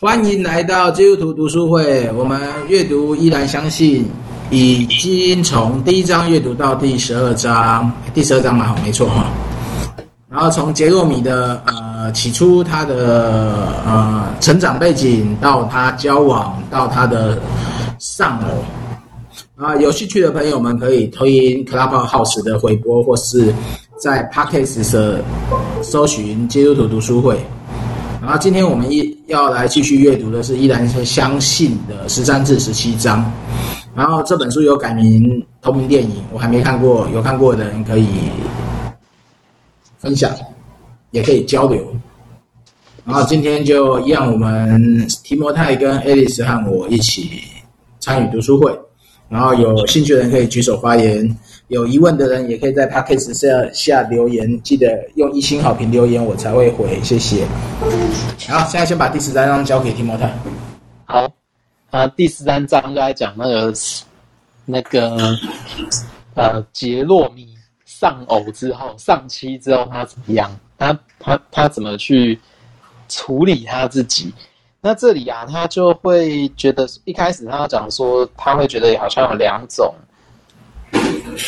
欢迎来到基督徒读书会。我们阅读依然相信，已经从第一章阅读到第十二章，第十二章嘛，没错哈。然后从杰洛米的呃起初他的呃成长背景，到他交往，到他的丧偶啊，有兴趣的朋友们可以听 Clubhouse 的回播，或是在 Podcast 的搜寻基督徒读书会。然后今天我们一要来继续阅读的是《依然是相信》的十三至十七章。然后这本书有改名同名电影，我还没看过，有看过的人可以分享，也可以交流。然后今天就一样，我们提摩太跟 Alice 和我一起参与读书会。然后有兴趣的人可以举手发言。有疑问的人也可以在 Podcast 下下留言，记得用一星好评留言，我才会回，谢谢。好，现在先把第十三章交给提摩太。好，啊，第十三章就来讲那个那个呃杰洛米丧偶之后，丧妻之后他怎么样？他他他怎么去处理他自己？那这里啊，他就会觉得一开始他讲说，他会觉得好像有两种。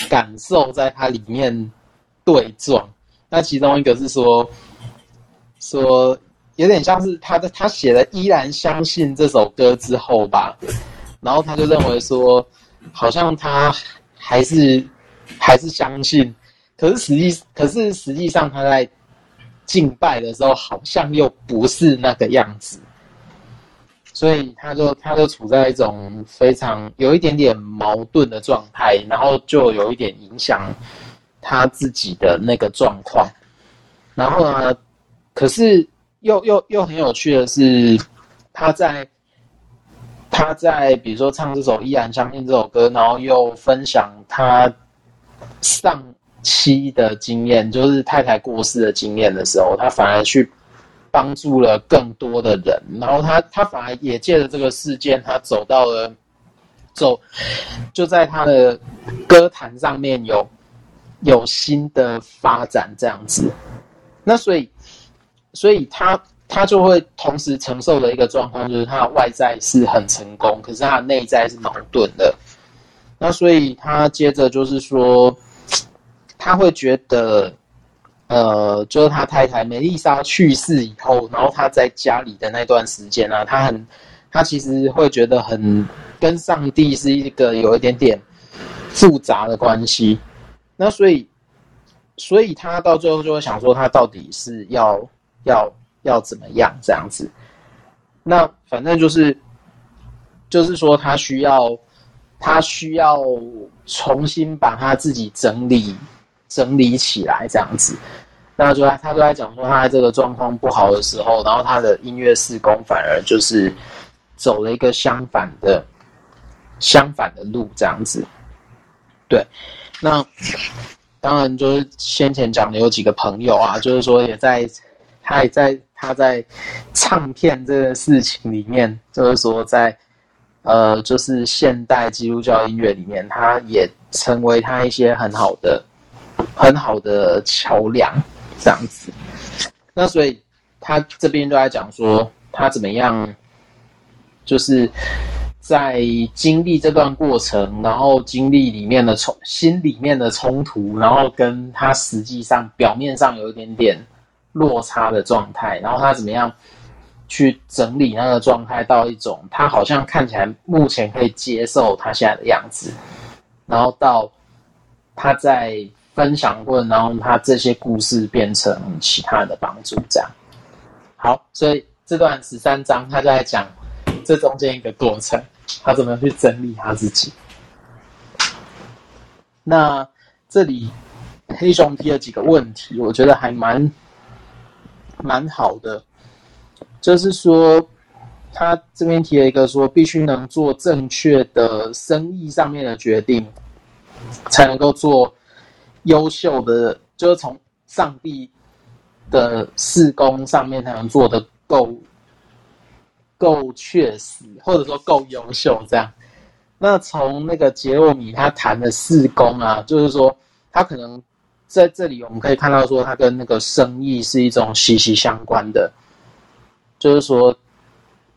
感受在它里面对撞，那其中一个是说，说有点像是他的他写了《依然相信》这首歌之后吧，然后他就认为说，好像他还是还是相信，可是实际可是实际上他在敬拜的时候，好像又不是那个样子。所以他就他就处在一种非常有一点点矛盾的状态，然后就有一点影响他自己的那个状况。然后呢，可是又又又很有趣的是，他在他在比如说唱这首《依然相信》这首歌，然后又分享他上期的经验，就是太太过世的经验的时候，他反而去。帮助了更多的人，然后他他反而也借着这个事件，他走到了走，就在他的歌坛上面有有新的发展这样子。那所以，所以他他就会同时承受的一个状况，就是他的外在是很成功，可是他的内在是矛盾的。那所以他接着就是说，他会觉得。呃，就是他太太梅丽莎去世以后，然后他在家里的那段时间啊，他很，他其实会觉得很跟上帝是一个有一点点复杂的关系。那所以，所以他到最后就会想说，他到底是要要要怎么样这样子？那反正就是，就是说他需要，他需要重新把他自己整理。整理起来这样子，那就在他就在讲说，他在这个状况不好的时候，然后他的音乐施工反而就是走了一个相反的相反的路这样子。对，那当然就是先前讲的有几个朋友啊，就是说也在他也在他在唱片这个事情里面，就是说在呃就是现代基督教音乐里面，他也成为他一些很好的。很好的桥梁，这样子。那所以他这边都在讲说，他怎么样，就是在经历这段过程，然后经历里面的冲，心里面的冲突，然后跟他实际上表面上有一点点落差的状态，然后他怎么样去整理那个状态到一种他好像看起来目前可以接受他现在的样子，然后到他在。分享过，然后他这些故事变成其他人的帮助，这样。好，所以这段十三章他就在讲这中间一个过程，他怎么去整理他自己。那这里黑熊提了几个问题，我觉得还蛮蛮好的，就是说他这边提了一个说，必须能做正确的生意上面的决定，才能够做。优秀的就是从上帝的事工上面才能做得够够确实，或者说够优秀这样。那从那个杰洛米他谈的事工啊，就是说他可能在这里我们可以看到说他跟那个生意是一种息息相关的，就是说，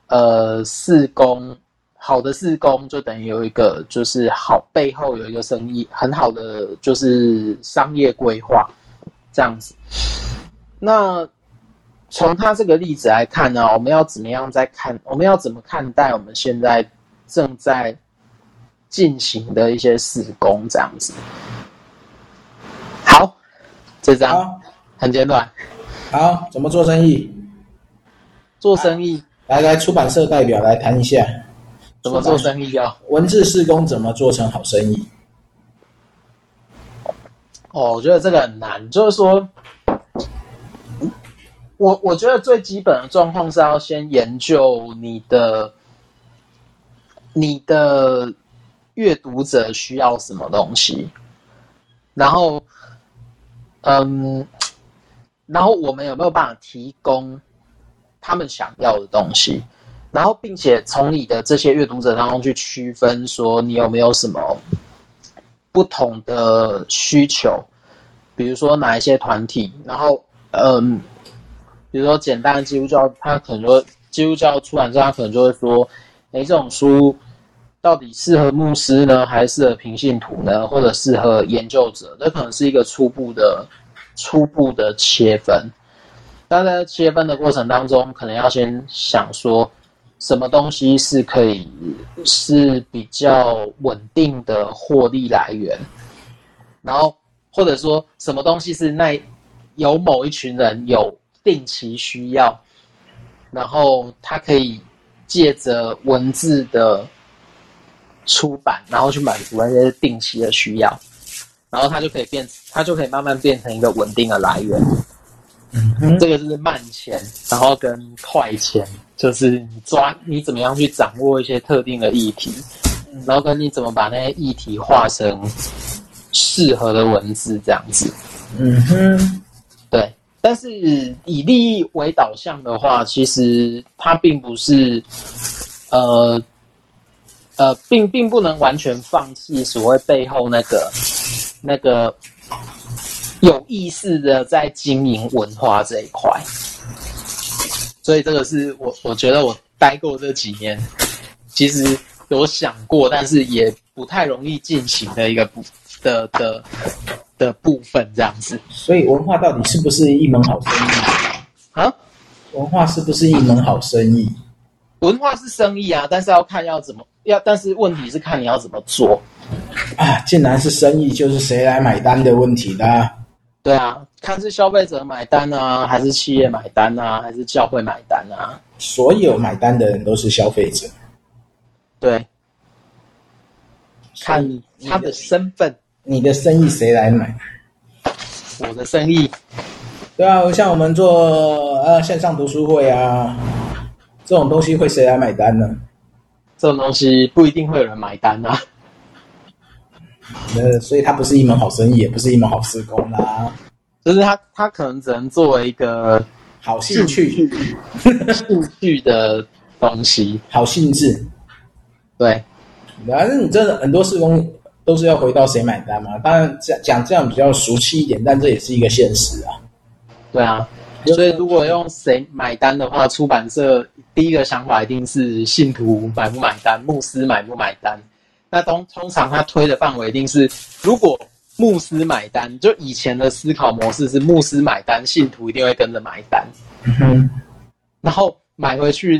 呃，事工好的事工就等于有一个就是好背后有一个生意很好的就是商业规划这样子。那从他这个例子来看呢，我们要怎么样在看？我们要怎么看待我们现在正在进行的一些事工这样子？好，这张很简短。好，怎么做生意？做生意。来来，出版社代表来谈一下，怎么做生意啊？文字施工怎么做成好生意？哦，我觉得这个很难，就是说，我我觉得最基本的状况是要先研究你的你的阅读者需要什么东西，然后，嗯，然后我们有没有办法提供？他们想要的东西，然后并且从你的这些阅读者当中去区分，说你有没有什么不同的需求，比如说哪一些团体，然后嗯，比如说简单的基督教，他可能说基督教出版社，他可能就会说，诶，这种书到底适合牧师呢，还是适合平信徒呢，或者适合研究者？这可能是一个初步的初步的切分。但在切分的过程当中，可能要先想说，什么东西是可以是比较稳定的获利来源，然后或者说什么东西是那有某一群人有定期需要，然后他可以借着文字的出版，然后去满足那些定期的需要，然后他就可以变，他就可以慢慢变成一个稳定的来源。嗯，这个就是慢钱，然后跟快钱，就是你抓你怎么样去掌握一些特定的议题，然后跟你怎么把那些议题化成适合的文字这样子。嗯哼，对。但是以利益为导向的话，其实它并不是，呃呃，并并不能完全放弃所谓背后那个那个。有意识的在经营文化这一块，所以这个是我我觉得我待过这几年，其实有想过，但是也不太容易进行的一个部的的的部分这样子。所以文化到底是不是一门好生意啊？文化是不是一门好生意？文化是生意啊，但是要看要怎么要，但是问题是看你要怎么做啊。既然是生意，就是谁来买单的问题啦。对啊，看是消费者买单啊，还是企业买单啊，还是教会买单啊？所有买单的人都是消费者。对，看他的身份，你的生意谁来买？我的生意。对啊，像我们做呃线上读书会啊，这种东西会谁来买单呢？这种东西不一定会有人买单啊。呃，所以它不是一门好生意，也不是一门好施工啦。就是它，它可能只能作为一个好兴趣、兴趣的东西，好兴致。对，反正你真的很多事工都是要回到谁买单嘛。当然讲讲这样比较俗气一点，但这也是一个现实啊。对啊，所以如果用谁买单的话，出版社第一个想法一定是信徒买不买单，牧师买不买单。那通通常他推的范围一定是，如果牧师买单，就以前的思考模式是牧师买单，信徒一定会跟着买单。嗯，然后买回去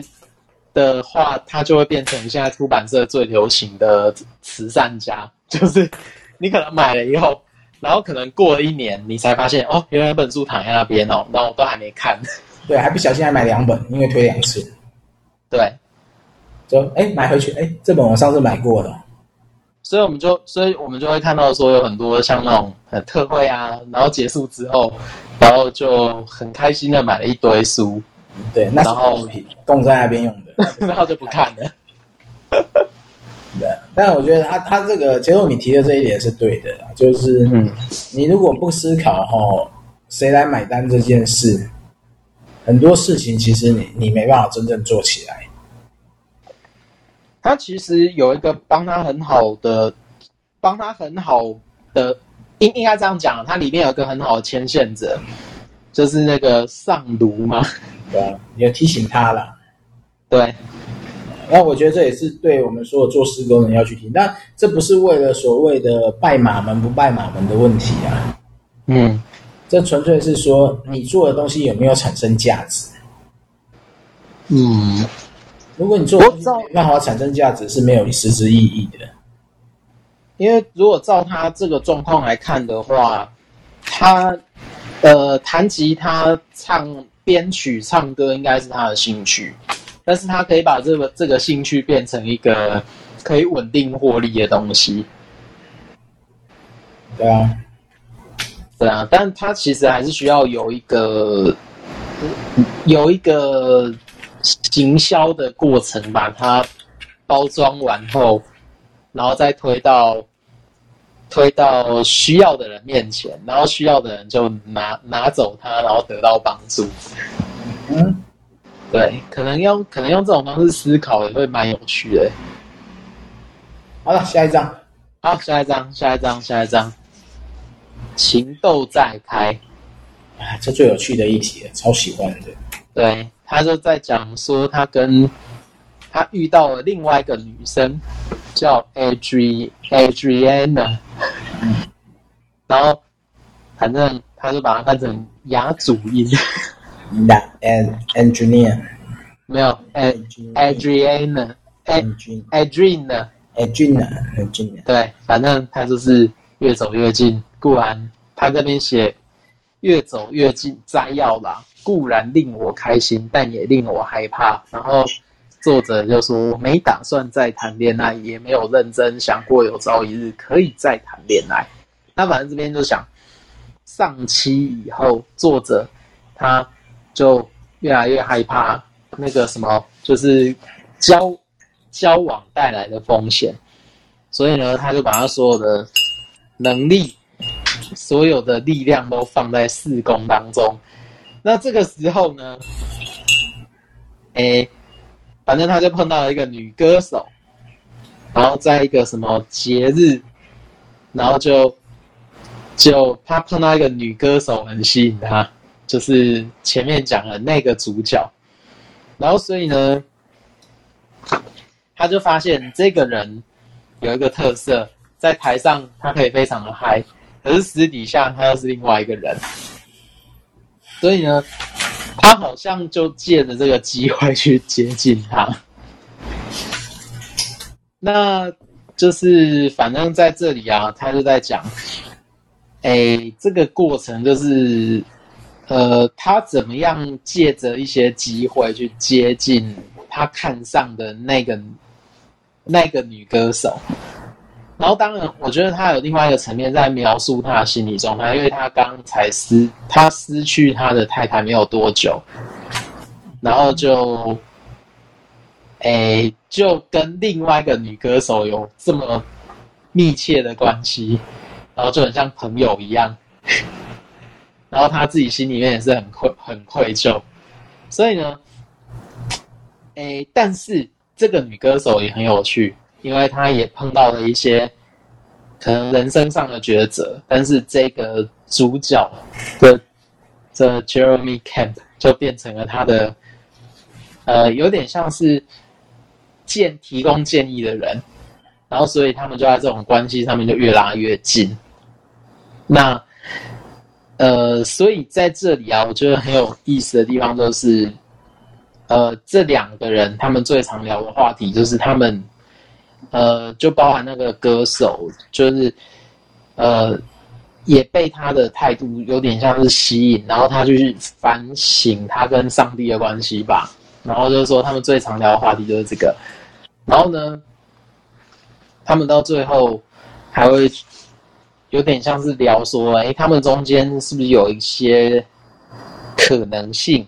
的话，他就会变成现在出版社最流行的慈善家，就是你可能买了以后，然后可能过了一年，你才发现哦，原来那本书躺在那边哦，然后我都还没看，对，还不小心还买两本，因为推两次，对，就哎买回去，哎这本我上次买过了。所以我们就，所以我们就会看到说，有很多像那种很特惠啊，然后结束之后，然后就很开心的买了一堆书，对，那然后供在那边用的，然后就不看了。对，但我觉得他他这个，结果你提的这一点是对的，就是，嗯，你如果不思考哦，谁来买单这件事，很多事情其实你你没办法真正做起来。他其实有一个帮他很好的，帮他很好的，应应该这样讲，他里面有一个很好的牵线者，就是那个上卢嘛。对啊，你要提醒他了。对，那我觉得这也是对我们所有做施工的人要去听，但这不是为了所谓的拜马门不拜马门的问题啊。嗯，这纯粹是说你做的东西有没有产生价值。嗯，如果你做的东西没办法产生价值，是没有实质意义的。因为如果照他这个状况来看的话，他呃弹吉他、唱编曲、唱歌应该是他的兴趣。但是他可以把这个这个兴趣变成一个可以稳定获利的东西，对啊，对啊，但他其实还是需要有一个有一个行销的过程，把它包装完后，然后再推到推到需要的人面前，然后需要的人就拿拿走它，然后得到帮助。嗯。对，可能用可能用这种方式思考也会蛮有趣的。好了，下一张。好，下一张，下一张，下一张。情窦再开，啊，这最有趣的一题，超喜欢的。对，他就在讲说，他跟他遇到了另外一个女生，叫 Adri Adriana，嗯，然后反正他就把它翻成雅祖音。那 and engineer 没有 Adriana Adriana Adriana 对，反正他就是越走越近。固然他这边写越走越近摘要啦，固然令我开心，但也令我害怕。然后作者就说我没打算再谈恋爱，也没有认真想过有朝一日可以再谈恋爱。那反正这边就想上期以后，作者他。就越来越害怕那个什么，就是交交往带来的风险，所以呢，他就把他所有的能力、所有的力量都放在四宫当中。那这个时候呢，哎，反正他就碰到了一个女歌手，然后在一个什么节日，然后就就他碰到一个女歌手，很吸引他。就是前面讲的那个主角，然后所以呢，他就发现这个人有一个特色，在台上他可以非常的嗨，可是私底下他又是另外一个人，所以呢，他好像就借着这个机会去接近他，那就是反正在这里啊，他就在讲，哎，这个过程就是。呃，他怎么样借着一些机会去接近他看上的那个那个女歌手？然后，当然，我觉得他有另外一个层面在描述他的心理状态，因为他刚才失他失去他的太太没有多久，然后就，诶，就跟另外一个女歌手有这么密切的关系，然后就很像朋友一样。然后他自己心里面也是很愧很愧疚，所以呢，诶，但是这个女歌手也很有趣，因为他也碰到了一些可能人生上的抉择，但是这个主角的这 Jeremy Camp 就变成了他的，呃，有点像是建提供建议的人，然后所以他们就在这种关系上面就越拉越近，那。呃，所以在这里啊，我觉得很有意思的地方就是，呃，这两个人他们最常聊的话题就是他们，呃，就包含那个歌手，就是，呃，也被他的态度有点像是吸引，然后他就去反省他跟上帝的关系吧，然后就是说他们最常聊的话题就是这个，然后呢，他们到最后还会。有点像是聊说，哎，他们中间是不是有一些可能性？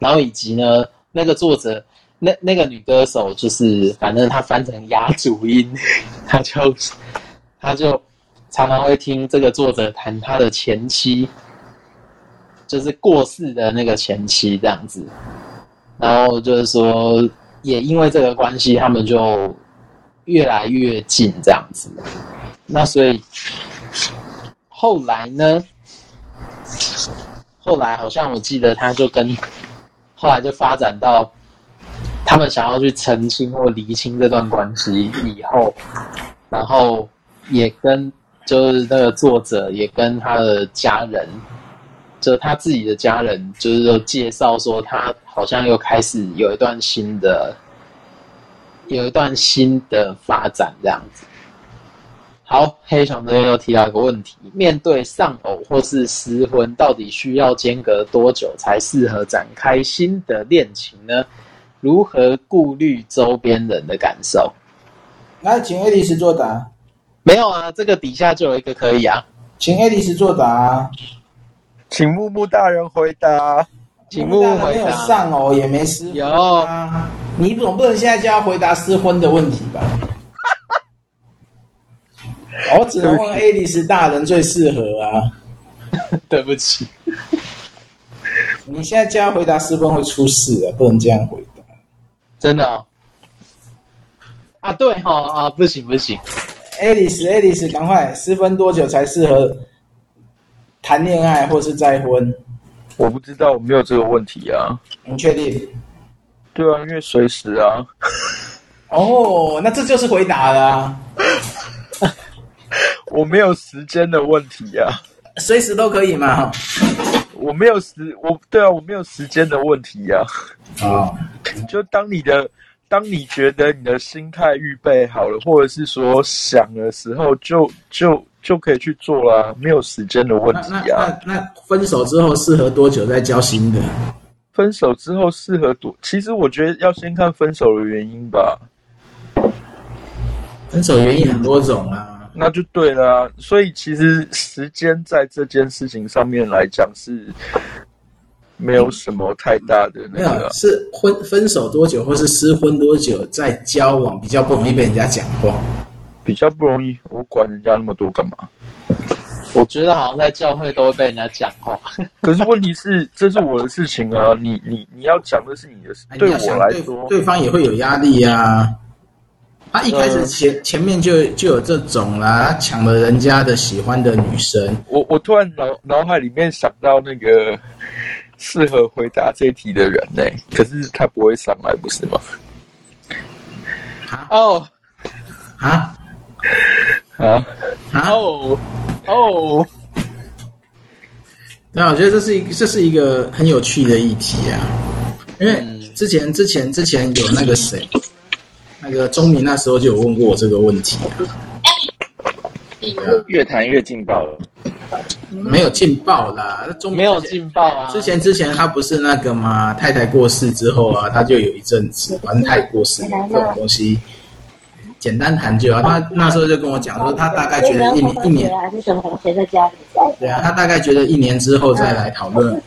然后以及呢，那个作者，那那个女歌手，就是反正她翻成压主音，她就她就常常会听这个作者谈他的前妻，就是过世的那个前妻这样子。然后就是说，也因为这个关系，他们就越来越近这样子。那所以后来呢？后来好像我记得他就跟后来就发展到他们想要去澄清或厘清这段关系以后，然后也跟就是那个作者也跟他的家人，就他自己的家人，就是说介绍说他好像又开始有一段新的，有一段新的发展这样子。好，黑熊这边又提到一个问题：面对丧偶或是失婚，到底需要间隔多久才适合展开新的恋情呢？如何顾虑周边人的感受？来，请爱丽丝作答。没有啊，这个底下就有一个可以啊，请爱丽丝作答。请木木大人回答。请木木回答。没有丧偶，也没失婚啊。有，你总不能现在就要回答失婚的问题吧？我只能问爱丽丝大人最适合啊。对不起，你现在就要回答失婚会出事啊，不能这样回答。真的哦？啊，对哈啊，不行不行，Alice，Alice，，赶快，失分多久才适合谈恋爱或是再婚？我不知道，我没有这个问题啊。你确定？对啊，因为随时啊。哦，那这就是回答了啊。我没有时间的问题呀、啊，随时都可以嘛。我没有时，我对啊，我没有时间的问题呀。啊，就当你的，当你觉得你的心态预备好了，或者是说想的时候就，就就就可以去做啦，没有时间的问题啊。那那，那分手之后适合多久再交新的？分手之后适合多？其实我觉得要先看分手的原因吧。分手原因很多种啊。那就对了啊，所以其实时间在这件事情上面来讲是没有什么太大的那个，是婚分手多久或是失婚多久在交往比较不容易被人家讲话，比较不容易，我管人家那么多干嘛？我觉得好像在教会都会被人家讲话，可是问题是这是我的事情啊，你你你要讲的是你的事，对我来说，对方也会有压力呀。他一开始前前面就就有这种啦，他抢了人家的喜欢的女生。我我突然脑脑海里面想到那个适合回答这一题的人呢、欸，可是他不会上来，不是吗？哦，啊？啊？哦。哦，那我觉得这是一这是一个很有趣的议题啊，因为之前之前之前有那个谁。那个钟明那时候就有问过我这个问题，越谈越劲爆了，没有劲爆啦，钟明没有劲爆啊。之前之前他不是那个吗？太太过世之后啊，他就有一阵子，反正太太过世这种东西，简单谈就好。他那时候就跟我讲说，他大概觉得一年一年还是什么谁在家里？对啊，他大概觉得一年之后再来讨论，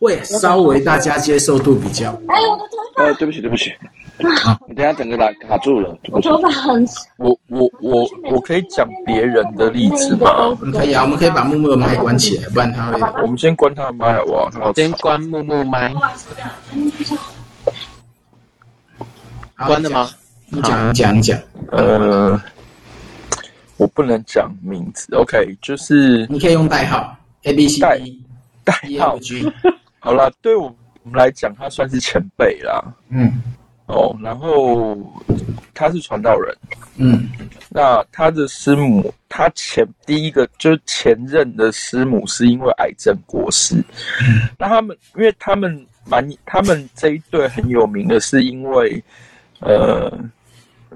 会稍微大家接受度比较。哎，我的头发！呃，对不起，对不起。啊！你等下整个来卡住了。我头发很……我我我我可以讲别人的例子吗？可以啊，我们可以把木木的麦关起来，不然他会。我们先关他的麦好不好？先关木木麦。关的吗？你讲，你讲，你讲。呃，我不能讲名字。OK，就是你可以用代号 A B C 代代号 G。好了，对我我们来讲，他算是前辈啦。嗯。哦，然后他是传道人，嗯，那他的师母，他前第一个就是前任的师母是因为癌症过世，嗯，那他们因为他们蛮，他们这一对很有名的是因为，呃，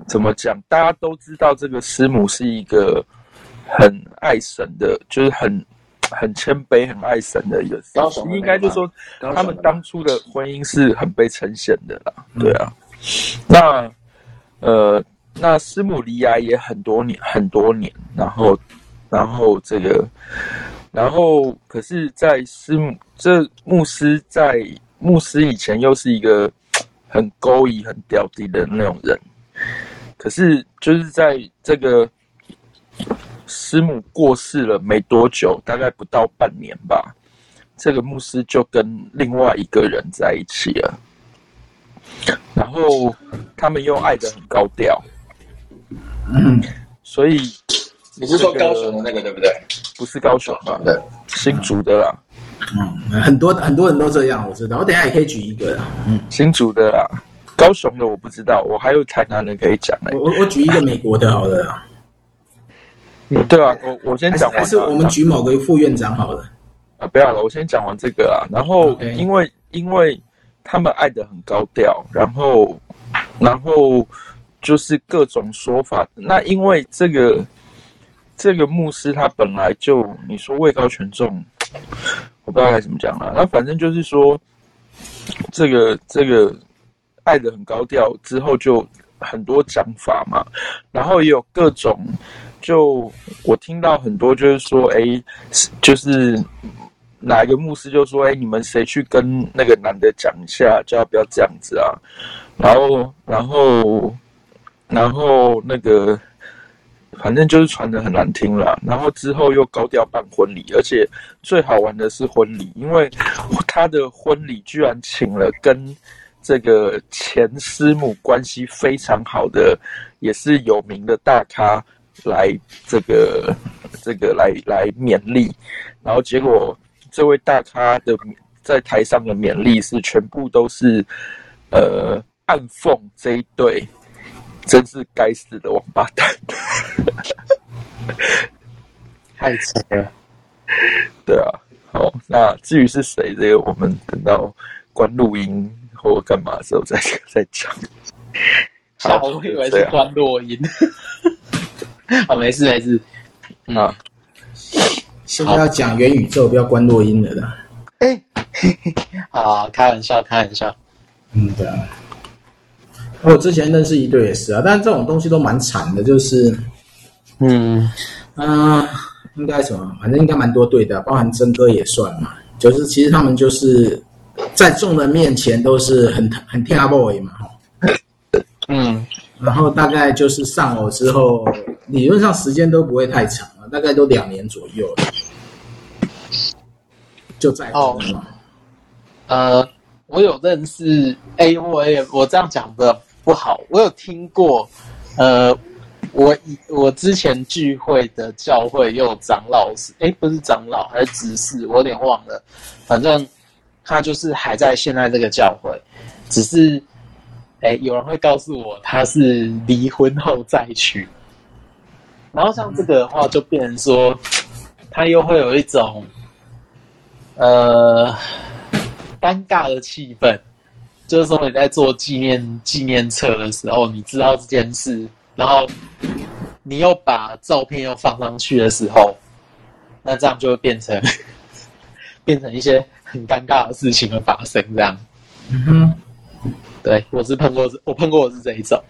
怎么讲？大家都知道这个师母是一个很爱神的，就是很很谦卑、很爱神的一个，应该就说他们当初的婚姻是很被呈现的啦，对啊。那，呃，那师母罹癌也很多年，很多年，然后，然后这个，然后，可是，在师母这牧师在牧师以前又是一个很勾引、很屌低的那种人，可是就是在这个师母过世了没多久，大概不到半年吧，这个牧师就跟另外一个人在一起了。然后他们又爱得很高调，嗯，所以你是说高雄的那个对不对？不是高雄吧？对，新竹的啦。嗯，很多很多人都这样，我知道。我等下也可以举一个啦。嗯，新竹的啦。高雄的我不知道，我还有台南的可以讲哎。我我举一个美国的好了。嗯，对啊，我我先讲完。还是我们举某个副院长好了。啊，不要了，我先讲完这个啊。然后因为.因为他们爱的很高调，然后然后就是各种说法。那因为这个这个牧师他本来就你说位高权重，我不知道该怎么讲了。那反正就是说这个这个爱的很高调之后就很多讲法嘛，然后也有各种。就我听到很多，就是说，哎，就是哪一个牧师就说，哎，你们谁去跟那个男的讲一下，叫他不要这样子啊。然后，然后，然后那个，反正就是传的很难听了。然后之后又高调办婚礼，而且最好玩的是婚礼，因为他的婚礼居然请了跟这个前师母关系非常好的，也是有名的大咖。来这个这个来来勉励，然后结果这位大咖的在台上的勉励是全部都是呃暗讽这一对，真是该死的王八蛋，太扯了。对啊，好，那至于是谁，这个我们等到关录音或干嘛的时候再再讲。好，我以为是关录音。好，没事没事。那现在要讲元宇宙，不要关录音了啦。哎，好，开玩笑，开玩笑。嗯，对啊。我之前认识一对也是啊，但是这种东西都蛮惨的，就是，嗯啊、呃，应该什么？反正应该蛮多对的，包含曾哥也算嘛。就是其实他们就是在众人面前都是很很听 boy 嘛，嗯。然后大概就是丧偶之后，理论上时间都不会太长了，大概都两年左右了，就再婚了。呃，我有认识，哎，我也我这样讲的不好，我有听过，呃，我我之前聚会的教会有长老是，哎，不是长老还是执事，我有点忘了，反正他就是还在现在这个教会，只是。哎，有人会告诉我他是离婚后再娶，然后像这个的话，就变成说，他又会有一种呃尴尬的气氛，就是说你在做纪念纪念册的时候，你知道这件事，然后你又把照片又放上去的时候，那这样就会变成 变成一些很尴尬的事情的发生，这样。嗯哼。对，我是碰过，我碰过我是这一种。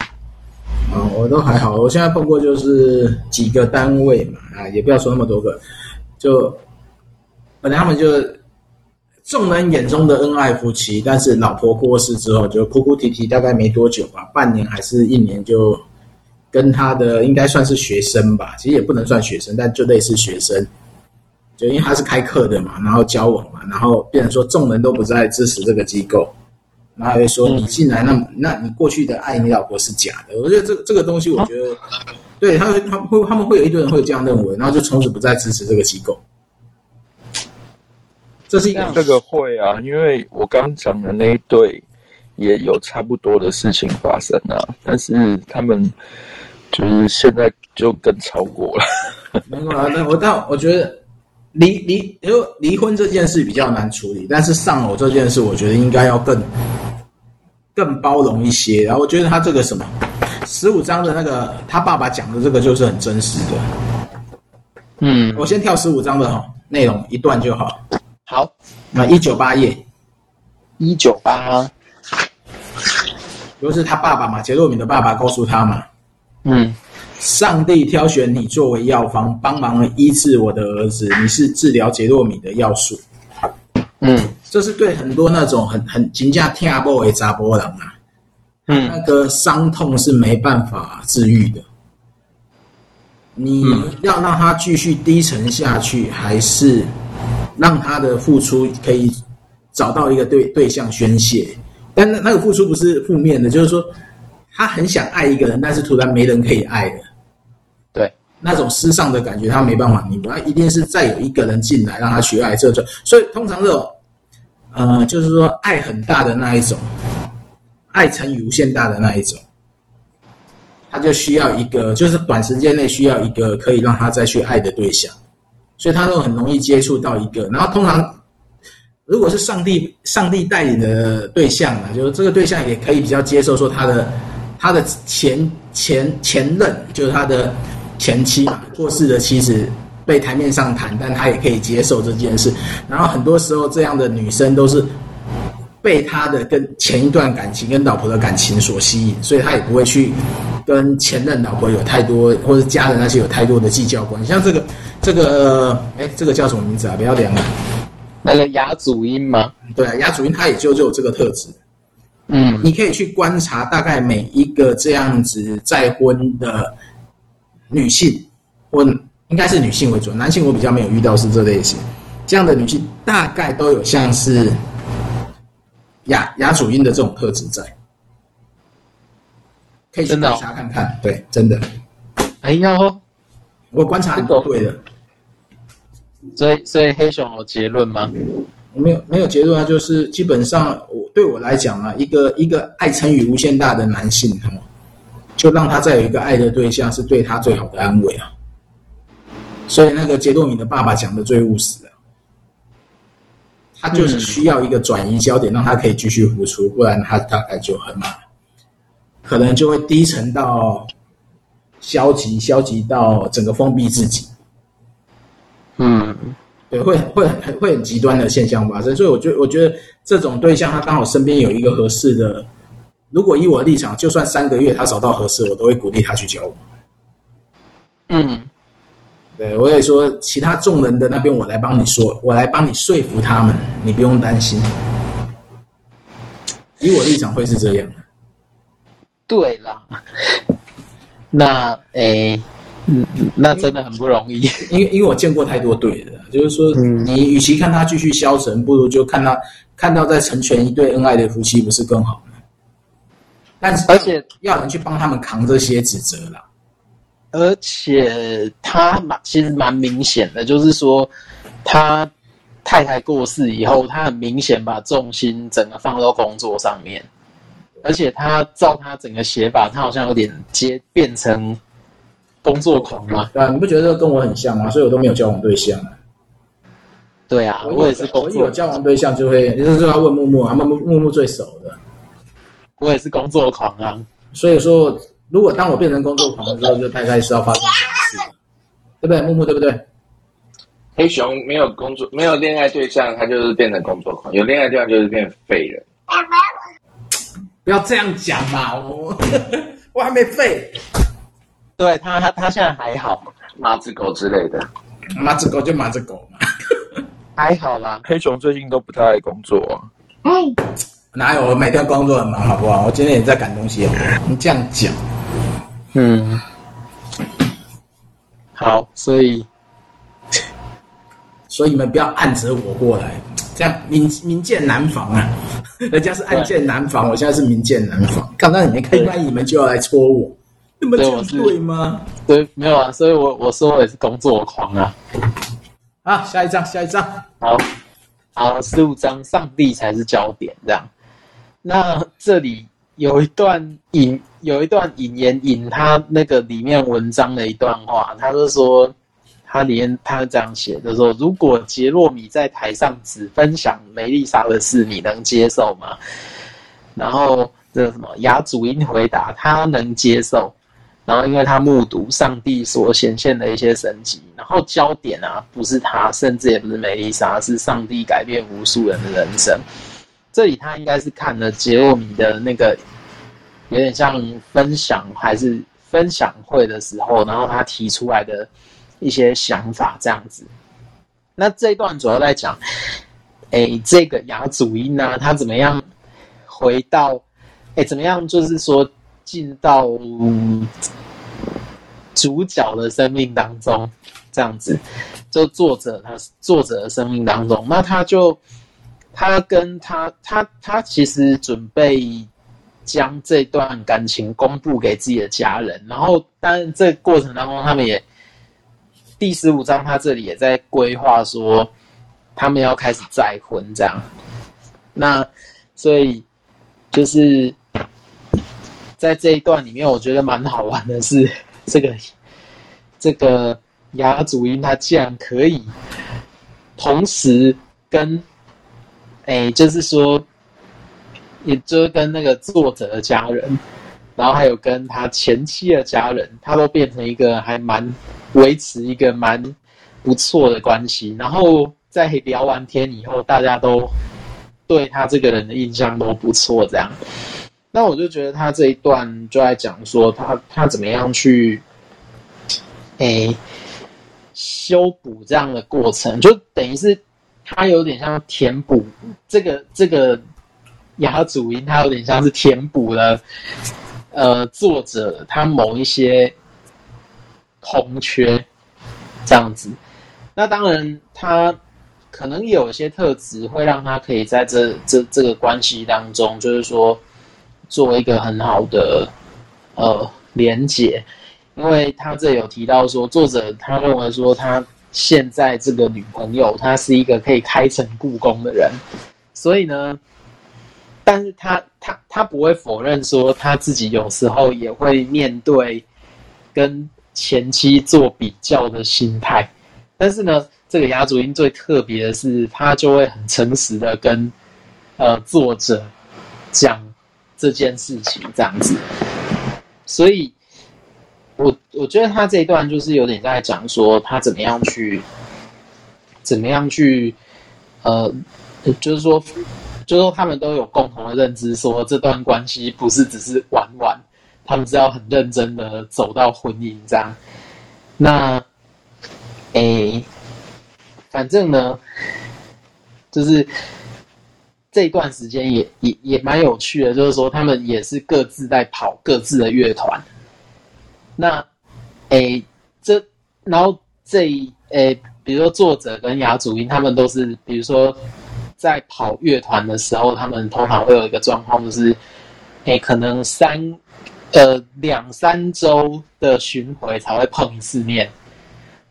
啊，我都还好，我现在碰过就是几个单位嘛，啊，也不要说那么多个，就本来他们就众人眼中的恩爱夫妻，但是老婆过世之后就哭哭啼啼，大概没多久吧，半年还是一年，就跟他的应该算是学生吧，其实也不能算学生，但就类似学生，就因为他是开课的嘛，然后交往嘛，然后变成说众人都不再支持这个机构。然后还会说你进来，那那你过去的爱你老婆是假的。我觉得这这个东西，我觉得，对他们他会他们会有一堆人会这样认为，然后就从此不再支持这个机构。这是一个这个会啊，因为我刚讲的那一对也有差不多的事情发生啊，但是他们就是现在就更超过了。没有啊，那我但我觉得。离离，因为离婚这件事比较难处理，但是丧偶这件事，我觉得应该要更更包容一些。然后我觉得他这个什么十五章的那个他爸爸讲的这个就是很真实的。嗯，我先跳十五章的哈内容一段就好。好，那一九八页，一九八，就是他爸爸嘛，杰洛米的爸爸告诉他嘛。嗯。上帝挑选你作为药方，帮忙医治我的儿子。你是治疗杰洛米的药术。嗯，这是对很多那种很很惊驾听不为扎波人啊。嗯，那个伤痛是没办法治愈的。你要让他继续低沉下去，还是让他的付出可以找到一个对对象宣泄？但那那个付出不是负面的，就是说他很想爱一个人，但是突然没人可以爱了。那种失丧的感觉，他没办法弥补，他一定是再有一个人进来让他去爱这种。所以通常这种，呃，就是说爱很大的那一种，爱乘以无限大的那一种，他就需要一个，就是短时间内需要一个可以让他再去爱的对象，所以他都很容易接触到一个。然后通常如果是上帝上帝带领的对象呢，就是这个对象也可以比较接受说他的他的前前前任，就是他的前妻嘛，过世的妻子。被台面上谈，但他也可以接受这件事。然后很多时候，这样的女生都是被他的跟前一段感情、跟老婆的感情所吸引，所以他也不会去跟前任老婆有太多，或者家人那些有太多的计较关系。像这个，这个，哎，这个叫什么名字啊？不要脸了。那个雅祖音吗？对啊，雅祖音他也就就有这个特质。嗯，你可以去观察大概每一个这样子再婚的女性我。应该是女性为主，男性我比较没有遇到是这类型，这样的女性大概都有像是雅雅主音的这种特质在，可以去观察看看，哦、对，真的。哎呀，我观察很多对的，所以所以黑熊有结论吗？没有没有结论啊，就是基本上我对我来讲啊，一个一个爱成语无限大的男性，就让他再有一个爱的对象，是对他最好的安慰啊。所以那个杰洛米的爸爸讲的最务实了，他就是需要一个转移焦点，让他可以继续付出，不然他大概就很慢，可能就会低沉到消极，消极到整个封闭自己。嗯，对，会会很会很极端的现象发生。所以我觉得，我觉得这种对象，他刚好身边有一个合适的，如果以我的立场，就算三个月他找到合适，我都会鼓励他去交往。嗯。对，我也说，其他众人的那边，我来帮你说，我来帮你说服他们，你不用担心。以我立场会是这样的。对啦，那诶，嗯，那真的很不容易，因为因为我见过太多对的，就是说，你与其看他继续消沉，不如就看他看到再成全一对恩爱的夫妻，不是更好吗？但是，而且要人去帮他们扛这些指责啦。而且他蛮其实蛮明显的，就是说他太太过世以后，他很明显把重心整个放到工作上面，而且他照他整个写法，他好像有点接变成工作狂嘛。对啊，你不觉得这跟我很像吗？所以我都没有交往对象。对啊，我也是工作。有交往对象就会，就是说要问木木啊，木木木木最熟的。我也是工作狂啊，所以说。如果当我变成工作狂的时候，就大概是要发生什么事，对不对？木木对不对？黑熊没有工作，没有恋爱对象，他就是变成工作狂；有恋爱对象，就是变废人。不要这样讲嘛，我 我还没废。对他，他他现在还好，马子狗之类的，马子狗就马子狗嘛，还好啦。黑熊最近都不太爱工作啊。哎，哪有？我每天工作很忙，好不好？我今天也在赶东西。你这样讲。嗯，好，所以，所以你们不要暗着我过来，这样民民剑难防啊！人家是暗箭难防，我现在是明箭难防。刚刚你没开麦，你们就要来戳我，那么这样对吗？对，没有啊，所以我我说我也是工作狂啊。好，下一张，下一张，好，好，十五章，上帝才是焦点，这样。那这里。有一段引，有一段引言引他那个里面文章的一段话，他就说，他里面他这样写的，就说，如果杰洛米在台上只分享梅丽莎的事，你能接受吗？然后这个什么雅祖因回答，他能接受。然后因为他目睹上帝所显现的一些神迹，然后焦点啊不是他，甚至也不是梅丽莎，是上帝改变无数人的人生。这里他应该是看了杰洛米的那个，有点像分享还是分享会的时候，然后他提出来的一些想法这样子。那这一段主要在讲，哎，这个亚祖因呢，他怎么样回到，哎，怎么样就是说进到主角的生命当中，这样子，就作者他作者的生命当中，那他就。他跟他，他他其实准备将这段感情公布给自己的家人，然后，但是这个过程当中，他们也第十五章他这里也在规划说，他们要开始再婚这样。那所以就是在这一段里面，我觉得蛮好玩的是，这个这个雅祖英他竟然可以同时跟，哎，就是说，也就是跟那个作者的家人，然后还有跟他前妻的家人，他都变成一个还蛮维持一个蛮不错的关系。然后在聊完天以后，大家都对他这个人的印象都不错，这样。那我就觉得他这一段就在讲说他他怎么样去，诶，修补这样的过程，就等于是他有点像填补这个这个雅祖音，他有点像是填补了，呃，作者他某一些空缺这样子。那当然，他可能有些特质会让他可以在这这这个关系当中，就是说。做一个很好的呃连接，因为他这有提到说，作者他认为说他现在这个女朋友，她是一个可以开诚布公的人，所以呢，但是他他他不会否认说他自己有时候也会面对跟前妻做比较的心态，但是呢，这个雅祖英最特别的是，他就会很诚实的跟呃作者讲。这件事情这样子，所以我我觉得他这一段就是有点在讲说他怎么样去，怎么样去，呃，就是说，就是说他们都有共同的认知，说这段关系不是只是玩玩，他们是要很认真的走到婚姻这样。那，诶，反正呢，就是。这段时间也也也蛮有趣的，就是说他们也是各自在跑各自的乐团。那，诶，这然后这诶，比如说作者跟雅祖英他们都是，比如说在跑乐团的时候，他们通常会有一个状况，就是诶，可能三呃两三周的巡回才会碰一次面。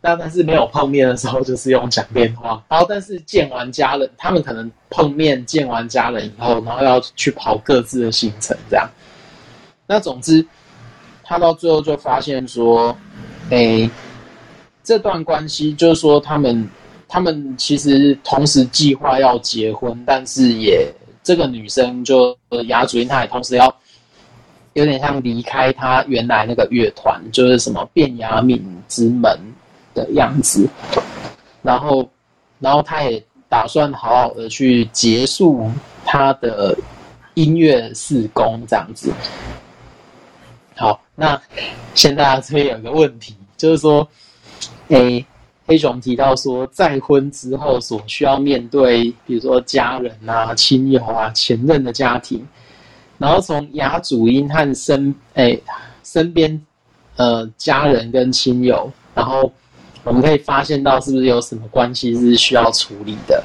那但是没有碰面的时候，就是用讲电话。然后但是见完家人，他们可能碰面见完家人以后，然后要去跑各自的行程，这样。那总之，他到最后就发现说，诶，这段关系就是说，他们他们其实同时计划要结婚，但是也这个女生就雅祖英，她也同时要有点像离开她原来那个乐团，就是什么变雅敏之门。的样子，然后，然后他也打算好好的去结束他的音乐四工，这样子。好，那现在这边有一个问题，就是说，诶，黑熊提到说，再婚之后所需要面对，比如说家人啊、亲友啊、前任的家庭，然后从雅祖英和身诶身边呃家人跟亲友，然后。我们可以发现到是不是有什么关系是需要处理的？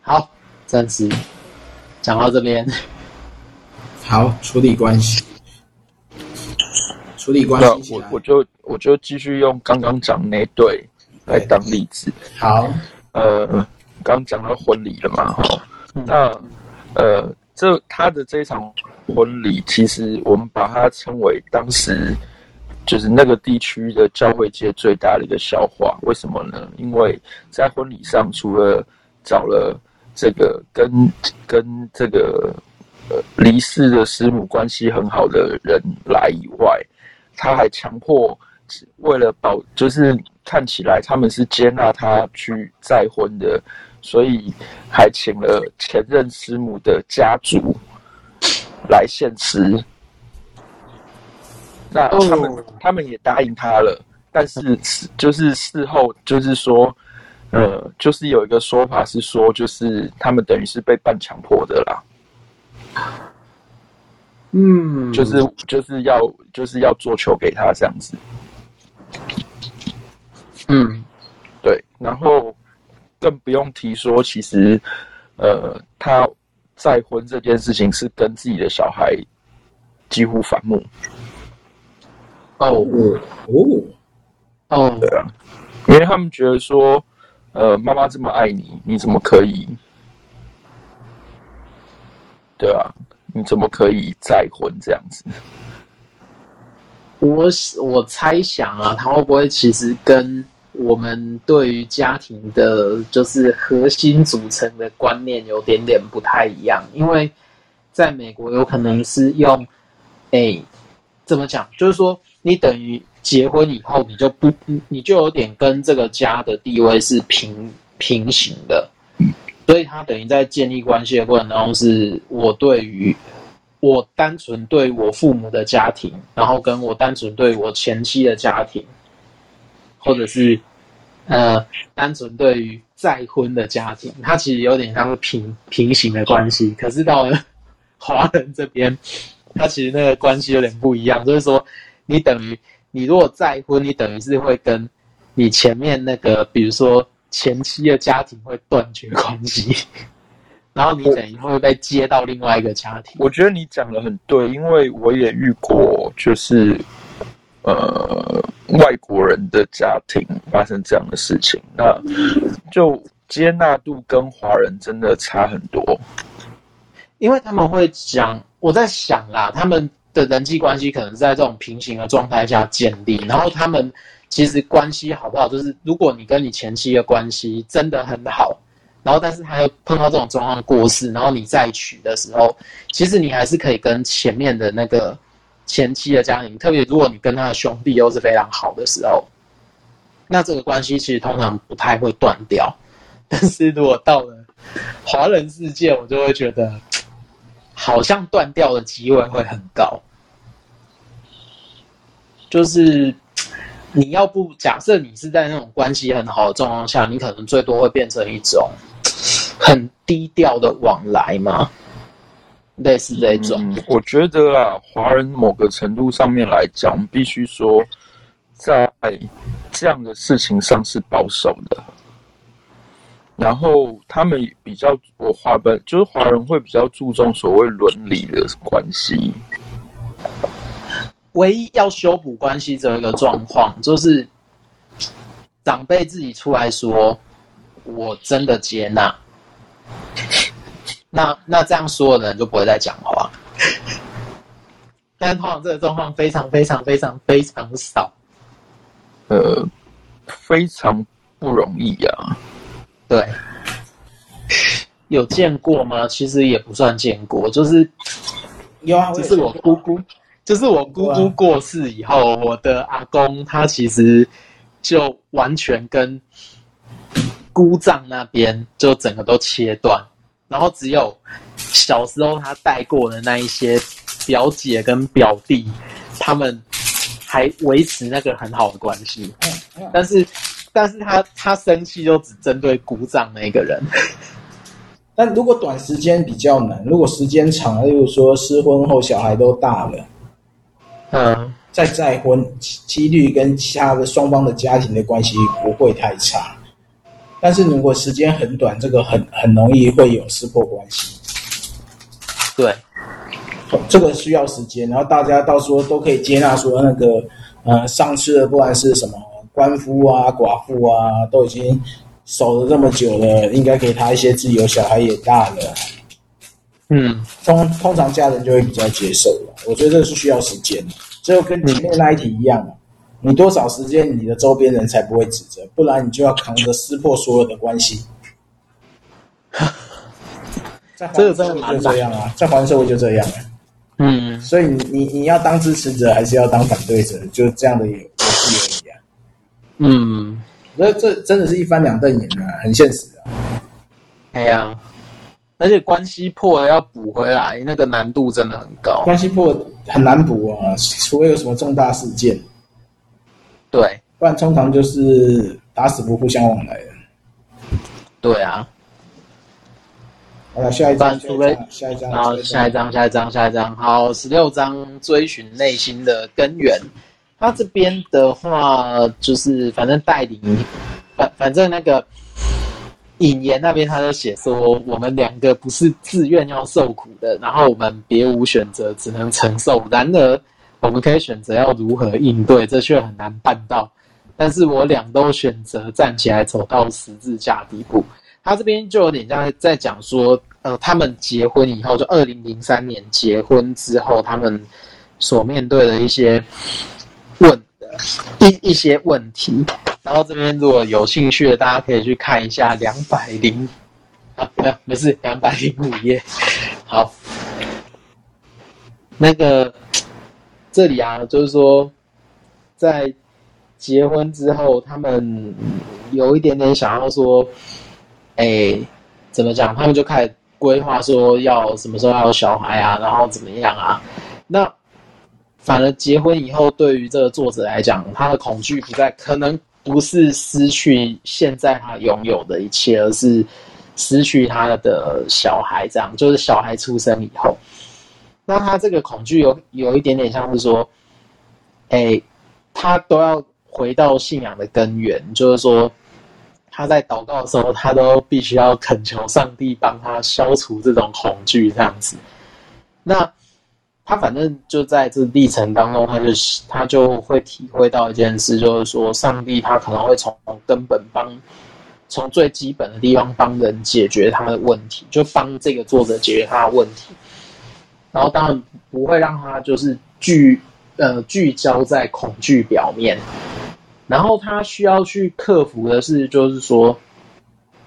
好，暂时讲到这边。好，处理关系，处理关系。我我就我就继续用刚刚讲那对来当例子。好，呃，刚讲到婚礼了嘛，哈，那呃，这他的这场婚礼，其实我们把它称为当时。就是那个地区的教会界最大的一个笑话，为什么呢？因为在婚礼上，除了找了这个跟跟这个呃离世的师母关系很好的人来以外，他还强迫为了保，就是看起来他们是接纳他去再婚的，所以还请了前任师母的家族来献词。那他们、oh. 他们也答应他了，但是就是事后就是说，呃，就是有一个说法是说，就是他们等于是被半强迫的啦。嗯，就是就是要就是要做球给他这样子。嗯，对，然后更不用提说，其实呃，他再婚这件事情是跟自己的小孩几乎反目。哦哦哦，对啊，因为他们觉得说，呃，妈妈这么爱你，你怎么可以？对啊，你怎么可以再婚这样子？我我猜想啊，他会不会其实跟我们对于家庭的，就是核心组成的观念有点点不太一样？因为在美国，有可能是用，哎，怎么讲？就是说，你等于结婚以后，你就不，你就有点跟这个家的地位是平平行的，所以他等于在建立关系的过程当中，是我对于。我单纯对我父母的家庭，然后跟我单纯对我前妻的家庭，或者是呃，单纯对于再婚的家庭，它其实有点像是平平行的关系。可是到了华人这边，他其实那个关系有点不一样。就是说，你等于你如果再婚，你等于是会跟你前面那个，比如说前妻的家庭会断绝关系。然后你等于会被接到另外一个家庭。我觉得你讲的很对，因为我也遇过，就是呃外国人的家庭发生这样的事情，那就接纳度跟华人真的差很多。因为他们会讲，我在想啦，他们的人际关系可能是在这种平行的状态下建立，然后他们其实关系好不好，就是如果你跟你前妻的关系真的很好。然后，但是他又碰到这种状况过世，然后你再娶的时候，其实你还是可以跟前面的那个前妻的家庭，特别如果你跟他的兄弟又是非常好的时候，那这个关系其实通常不太会断掉。但是如果到了华人世界，我就会觉得好像断掉的机会会很高。就是你要不假设你是在那种关系很好的状况下，你可能最多会变成一种。很低调的往来嘛？类似这种、我觉得啊，华人某个程度上面来讲，必须说，在这样的事情上是保守的。然后他们比较，我华本就是华人会比较注重所谓伦理的关系。唯一要修补关系这一个状况，就是长辈自己出来说：“我真的接纳。”那那这样，所有的人就不会再讲话。但通常这个状况非常非常非常非常少，呃，非常不容易呀、啊。对，有见过吗？其实也不算见过，就是有啊，就是我姑姑，就是我姑姑过世以后，我的阿公他其实就完全跟。姑丈那边就整个都切断，然后只有小时候他带过的那一些表姐跟表弟，他们还维持那个很好的关系。但是，但是他他生气就只针对姑丈那个人。但如果短时间比较难，如果时间长，例如说失婚后小孩都大了，嗯，再再婚几率跟其他的双方的家庭的关系不会太差。但是如果时间很短，这个很很容易会有撕破关系。对，这个需要时间，然后大家到时候都可以接纳说那个呃上次的不管是什么官夫啊、寡妇啊，都已经守了这么久了，应该给他一些自由，小孩也大了。嗯，通通常家人就会比较接受了。我觉得这个是需要时间，就跟前面那一题一样。你多少时间，你的周边人才不会指责，不然你就要扛着撕破所有的关系。在这个社会就这样啊，在华人社会就这样啊。嗯，所以你你你要当支持者还是要当反对者，就这样的游戏而已啊。嗯，所以这真的是一翻两瞪眼啊，很现实啊。哎呀，而且关系破了要补回来，那个难度真的很高。关系破很难补啊，除非有什么重大事件。对，不然通常就是打死不互相往来的。对啊。好了，下一张，除非下一张，好，下一张，下一张，下一张。好，十六章追寻内心的根源。他这边的话，就是反正带领，反反正那个引言那边，他就写说，我们两个不是自愿要受苦的，然后我们别无选择，只能承受。然而。我们可以选择要如何应对，这却很难办到。但是我俩都选择站起来，走到十字架底部。他这边就有点像在讲说，呃，他们结婚以后，就二零零三年结婚之后，他们所面对的一些问的一一些问题。然后这边如果有兴趣的，大家可以去看一下两百零啊，没有，没事，两百零五页。好，那个这里啊，就是说在结婚之后，他们有一点点想要说。哎，怎么讲？他们就开始规划说要什么时候要有小孩啊，然后怎么样啊？那反而结婚以后，对于这个作者来讲，他的恐惧不在，可能不是失去现在他拥有的一切，而是失去他的小孩。这样就是小孩出生以后，那他这个恐惧有有一点点像是说，哎，他都要回到信仰的根源，就是说。他在祷告的时候，他都必须要恳求上帝帮他消除这种恐惧，这样子。那他反正就在这历程当中，他就他就会体会到一件事，就是说，上帝他可能会从根本帮，从最基本的地方帮人解决他的问题，就帮这个作者解决他的问题。然后当然不会让他就是聚呃聚焦在恐惧表面。然后他需要去克服的是，就是说，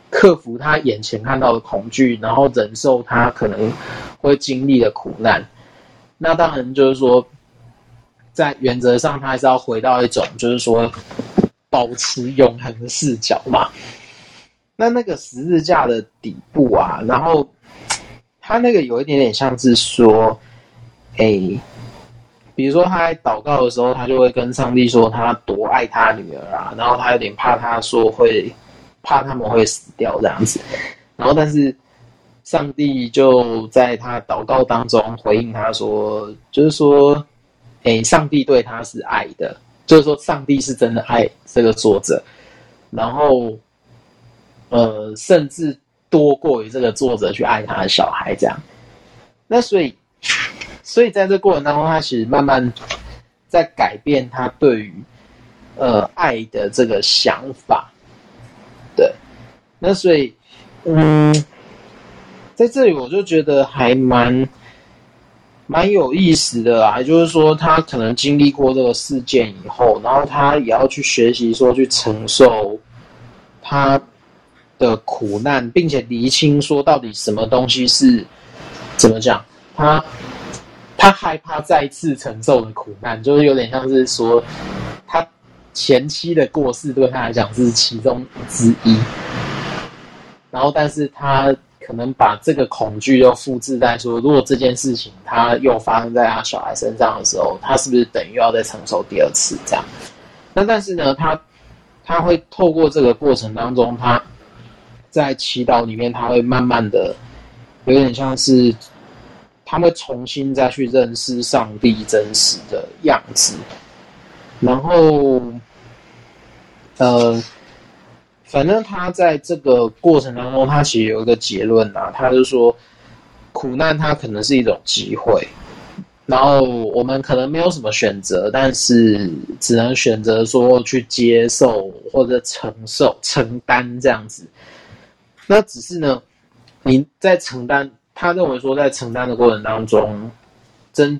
克服他眼前看到的恐惧，然后忍受他可能会经历的苦难。那当然就是说，在原则上，他还是要回到一种，就是说，保持永恒的视角嘛。那那个十字架的底部啊，然后他那个有一点点像是说，哎。比如说他在祷告的时候，他就会跟上帝说他多爱他女儿啊，然后他有点怕他说会怕他们会死掉这样子，然后但是上帝就在他祷告当中回应他说，就是说，诶，上帝对他是爱的，就是说上帝是真的爱这个作者，然后呃，甚至多过于这个作者去爱他的小孩这样，那所以。所以在这过程当中，他其实慢慢在改变他对于呃爱的这个想法。对，那所以嗯，在这里我就觉得还蛮蛮有意思的啊，就是说他可能经历过这个事件以后，然后他也要去学习说去承受他的苦难，并且厘清说到底什么东西是怎么讲他。他害怕再次承受的苦难，就是有点像是说，他前妻的过世对他来讲是其中之一。然后，但是他可能把这个恐惧又复制在说，如果这件事情他又发生在他小孩身上的时候，他是不是等于要再承受第二次这样？那但是呢，他他会透过这个过程当中，他在祈祷里面，他会慢慢的有点像是。他会重新再去认识上帝真实的样子，然后，呃，反正他在这个过程当中，他其实有一个结论啊，他就说，苦难它可能是一种机会，然后我们可能没有什么选择，但是只能选择说去接受或者承受、承担这样子。那只是呢，你在承担。他认为说，在承担的过程当中，真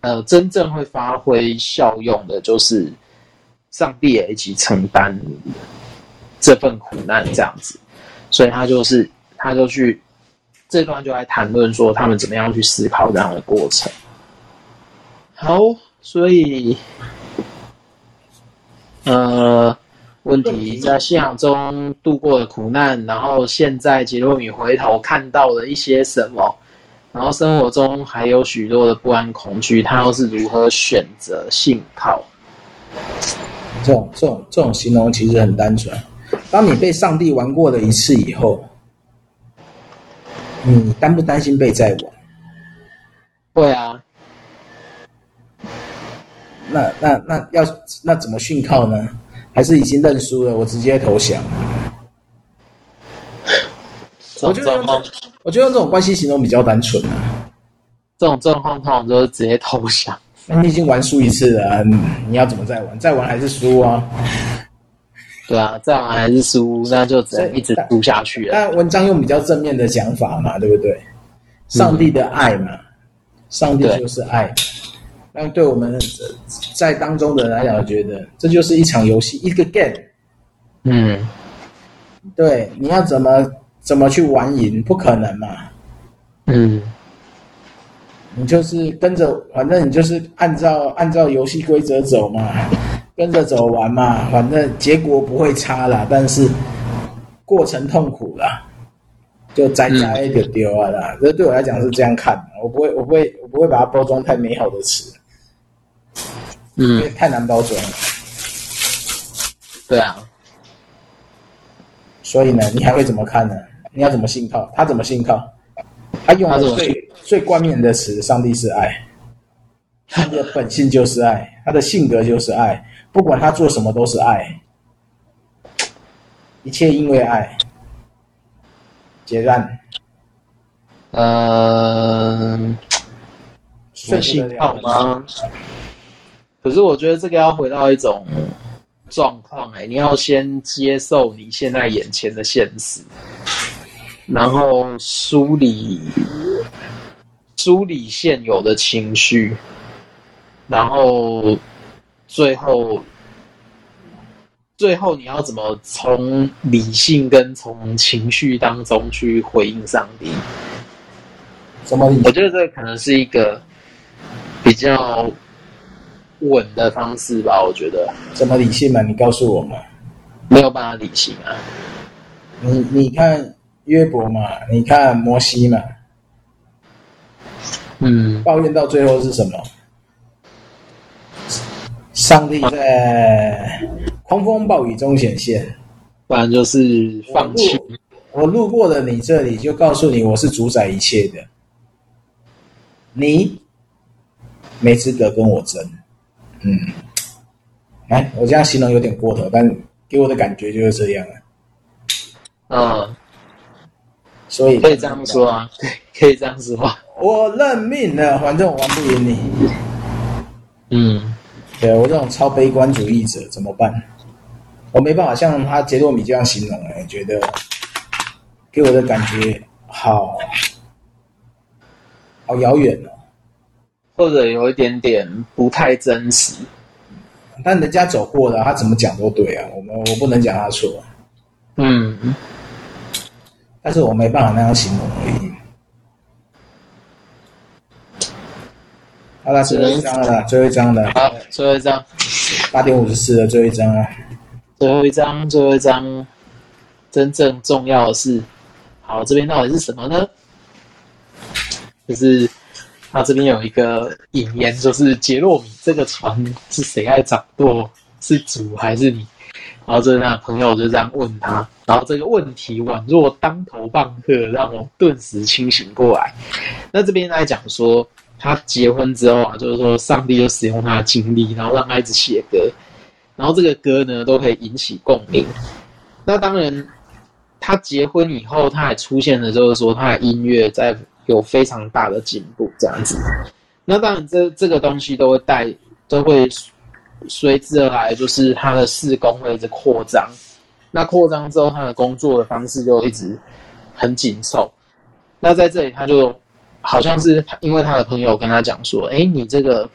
呃真正会发挥效用的，就是上帝也一起承担这份苦难，这样子。所以他就是，他就去这段就来谈论说，他们怎么样去思考这样的过程。好，所以呃。问题在信仰中度过的苦难，然后现在杰洛米回头看到了一些什么，然后生活中还有许多的不安恐惧，他又是如何选择信靠？这种这种这种形容其实很单纯。当你被上帝玩过了一次以后，你担不担心被再玩？会啊。那那那要那怎么训靠呢？还是已经认输了，我直接投降。我觉得，我觉得用这种关系形容比较单纯啊。这种状况通常都是直接投降。那你已经玩输一次了，你要怎么再玩？再玩还是输啊？对啊，这样还是输，那就只能一直输下去了。但文章用比较正面的讲法嘛，对不对？上帝的爱嘛，嗯、上帝就是爱。那对，对我们在当中的人来讲，觉得这就是一场游戏，一个 game。嗯，对，你要怎么怎么去玩赢？不可能嘛。嗯，你就是跟着，反正你就是按照按照游戏规则走嘛。跟着走完嘛，反正结果不会差啦，但是过程痛苦啦，就栽栽一点丢啊啦。这、嗯、对我来讲是这样看的，我不会，我不会，我不会把它包装太美好的词，嗯，因为太难包装了。对啊，所以呢，你还会怎么看呢？你要怎么信靠？他怎么信靠？他用的最最冠冕的词：上帝是爱，他的本性就是爱，他的性格就是爱。不管他做什么都是爱，一切因为爱。结案，嗯，顺心好吗？可是我觉得这个要回到一种状况，哎，你要先接受你现在眼前的现实，然后梳理梳理现有的情绪，然后。最后，最后你要怎么从理性跟从情绪当中去回应上帝？什么？我觉得这可能是一个比较稳的方式吧。我觉得。怎么理性嘛？你告诉我嘛。没有办法理性啊。你你看约伯嘛，你看摩西嘛。嗯。抱怨到最后是什么？上帝在狂风暴雨中显现，不然就是放弃。我路过了你这里，就告诉你我是主宰一切的。你没资格跟我争。嗯，哎，我这样形容有点过头，但给我的感觉就是这样啊。嗯，所以可以这样说啊，对，可以这样说话。我认命了，反正我玩不赢你。嗯。对，我这种超悲观主义者怎么办？我没办法像他杰洛米这样形容哎，觉得给我的感觉好好遥远哦，或者有一点点不太真实。但人家走过了，他怎么讲都对啊，我们我不能讲他错。嗯，但是我没办法那样形容而已。好了，最后一张了，最后一张了。好，最后一张，八点五十四的最后一张啊。最后一张，最后一张，真正重要的是，好，这边到底是什么呢？就是他这边有一个引言，就是杰洛米这个船是谁在掌舵？是主还是你？然后这那朋友就这样问他，然后这个问题宛若当头棒喝，让我顿时清醒过来。那这边来讲说。他结婚之后啊，就是说上帝就使用他的经历，然后让他一直写歌，然后这个歌呢都可以引起共鸣。那当然，他结婚以后，他还出现了，就是说他的音乐在有非常大的进步，这样子。那当然这，这个东西都会带，都会随之而来，就是他的事工会一直扩张。那扩张之后，他的工作的方式就一直很紧凑。那在这里，他就。好像是因为他的朋友跟他讲说：“哎，你这个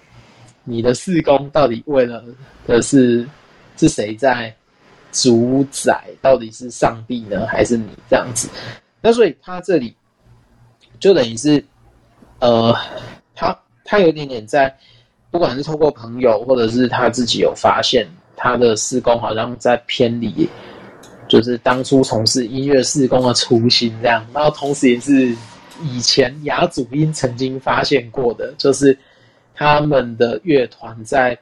你的事工到底为了的是是谁在主宰？到底是上帝呢，还是你这样子？”那所以他这里就等于是，呃，他他有一点点在，不管是透过朋友或者是他自己有发现，他的事工好像在偏离，就是当初从事音乐事工的初心这样，然后同时也是。以前亚祖因曾经发现过的，就是他们的乐团在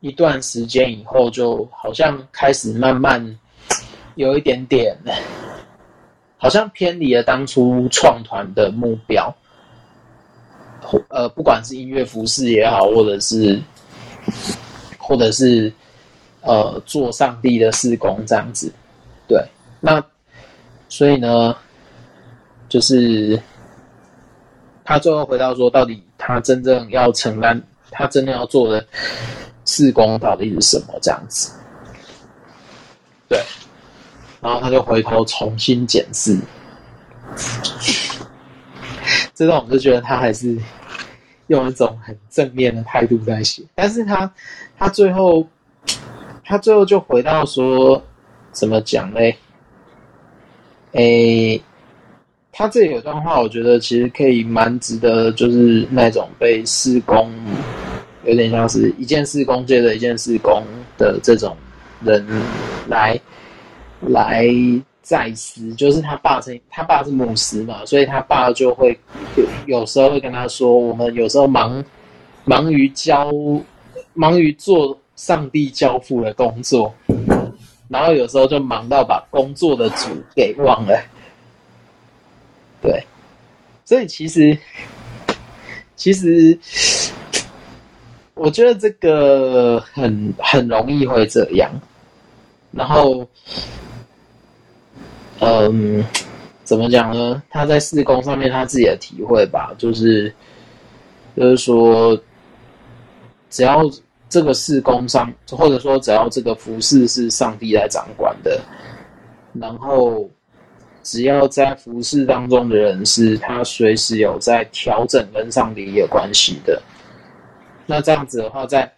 一段时间以后，就好像开始慢慢有一点点，好像偏离了当初创团的目标。呃，不管是音乐服饰也好，或者是，或者是呃做上帝的事工这样子，对，那所以呢，就是。他最后回到说，到底他真正要承担，他真正要做的事工到底是什么？这样子。对，然后他就回头重新检视，这种我就觉得他还是用一种很正面的态度在写，但是他他最后他最后就回到说，怎么讲嘞？诶。他这里有段话，我觉得其实可以蛮值得，就是那种被施工，有点像是一件事工接着一件事工的这种人来来再思。就是他爸是，他爸是牧师嘛，所以他爸就会有时候会跟他说，我们有时候忙忙于交，忙于做上帝交付的工作，然后有时候就忙到把工作的主给忘了。对，所以其实，其实，我觉得这个很很容易会这样。然后，嗯，怎么讲呢？他在事工上面他自己的体会吧，就是，就是说，只要这个事工上，或者说只要这个服饰是上帝来掌管的，然后。只要在服事当中的人是他随时有在调整跟上帝有关系的，那这样子的话，在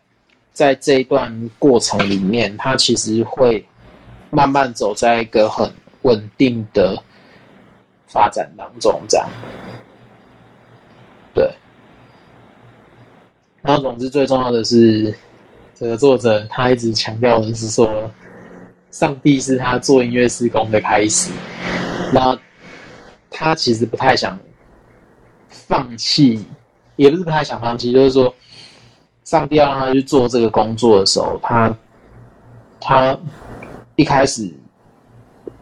在这一段过程里面，他其实会慢慢走在一个很稳定的发展当中，这样。对。然后，总之最重要的是，这个作者他一直强调的是说，上帝是他做音乐事工的开始。那他其实不太想放弃，也不是不太想放弃，就是说，上帝要让他去做这个工作的时候，他他一开始，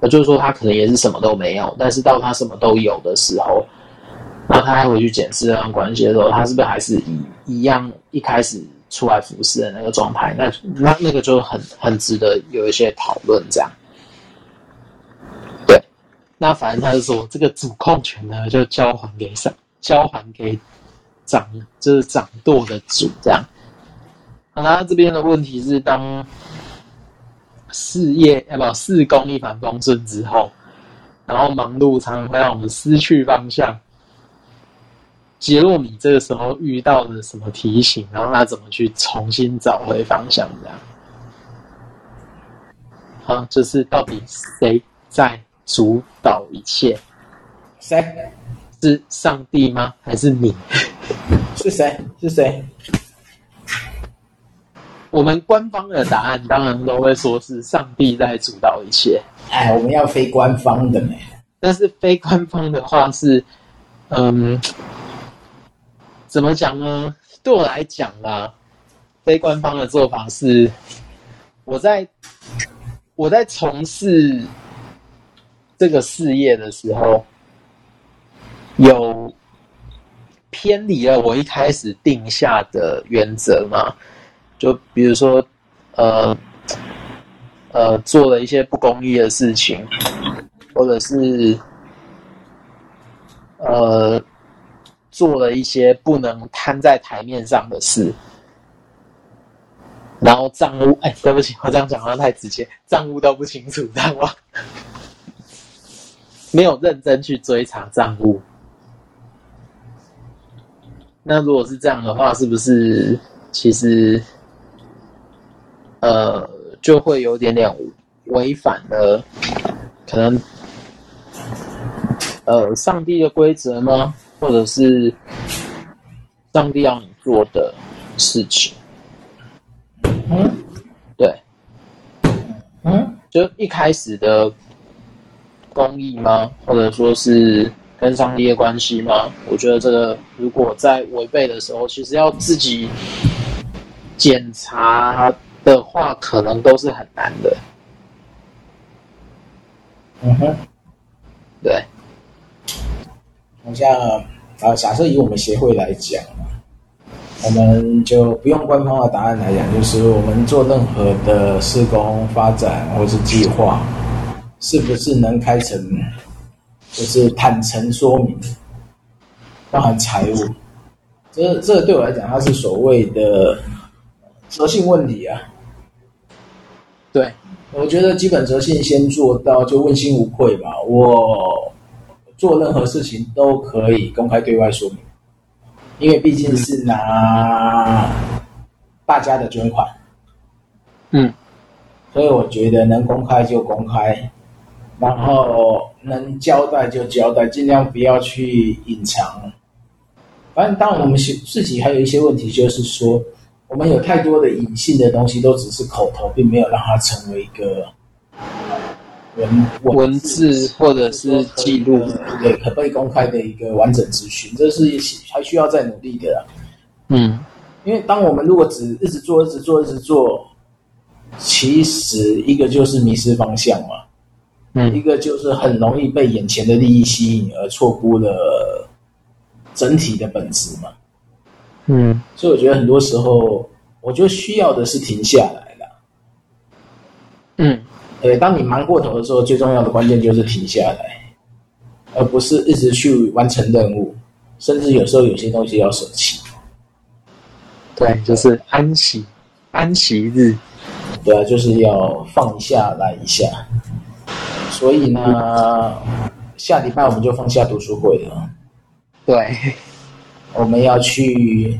也就是说他可能也是什么都没有，但是到他什么都有的时候，然后他还回去检视这段关系的时候，他是不是还是一一样一开始出来服侍的那个状态？那那那个就很很值得有一些讨论，这样。那反正他就说，这个主控权呢，就交还给上，交还给掌，就是掌舵的主这样。那他这边的问题是，当事业要不事工一帆风顺之后，然后忙碌常常会让我们失去方向。杰洛米这个时候遇到了什么提醒？然后他怎么去重新找回方向？这样。好，就是到底谁在？主导一切，谁？是上帝吗？还是你？是谁？是谁？我们官方的答案当然都会说是上帝在主导一切。哎，我们要非官方的呢。但是非官方的话是，嗯，怎么讲呢？对我来讲啦，非官方的做法是，我在我在从事。这个事业的时候，有偏离了我一开始定下的原则吗？就比如说，呃，呃，做了一些不公义的事情，或者是呃，做了一些不能摊在台面上的事，然后账务，哎，对不起，我这样讲话太直接，账务都不清楚，知道吗？没有认真去追查账务，那如果是这样的话，是不是其实呃就会有点点违反了可能呃上帝的规则吗？或者是上帝要你做的事情？嗯，对，嗯，就一开始的。公益吗？或者说是跟上帝的关系吗？我觉得这个如果在违背的时候，其实要自己检查的话，可能都是很难的。嗯哼，对。好像啊，假设以我们协会来讲，我们就不用官方的答案来讲，就是我们做任何的施工发展或是计划。是不是能开成，就是坦诚说明，包含财务，这这个对我来讲，它是所谓的诚信问题啊。对，我觉得基本责性先做到，就问心无愧吧。我做任何事情都可以公开对外说明，因为毕竟是拿大家的捐款。嗯，所以我觉得能公开就公开，然后能交代就交代，尽量不要去隐藏。反正当然我们自己还有一些问题，就是说。我们有太多的隐性的东西，都只是口头，并没有让它成为一个文文字或者是记录，对，可被公开的一个完整资讯，这是还需要再努力的。嗯，因为当我们如果只一直做、一直做、一直做，其实一个就是迷失方向嘛，嗯，一个就是很容易被眼前的利益吸引而错估了整体的本质嘛。嗯，所以我觉得很多时候，我觉得需要的是停下来了。嗯，对，当你忙过头的时候，最重要的关键就是停下来，而不是一直去完成任务，甚至有时候有些东西要舍弃。对，就是安息，安息日。对啊，就是要放下来一下。所以呢，下礼拜我们就放下读书会了。对。我们要去，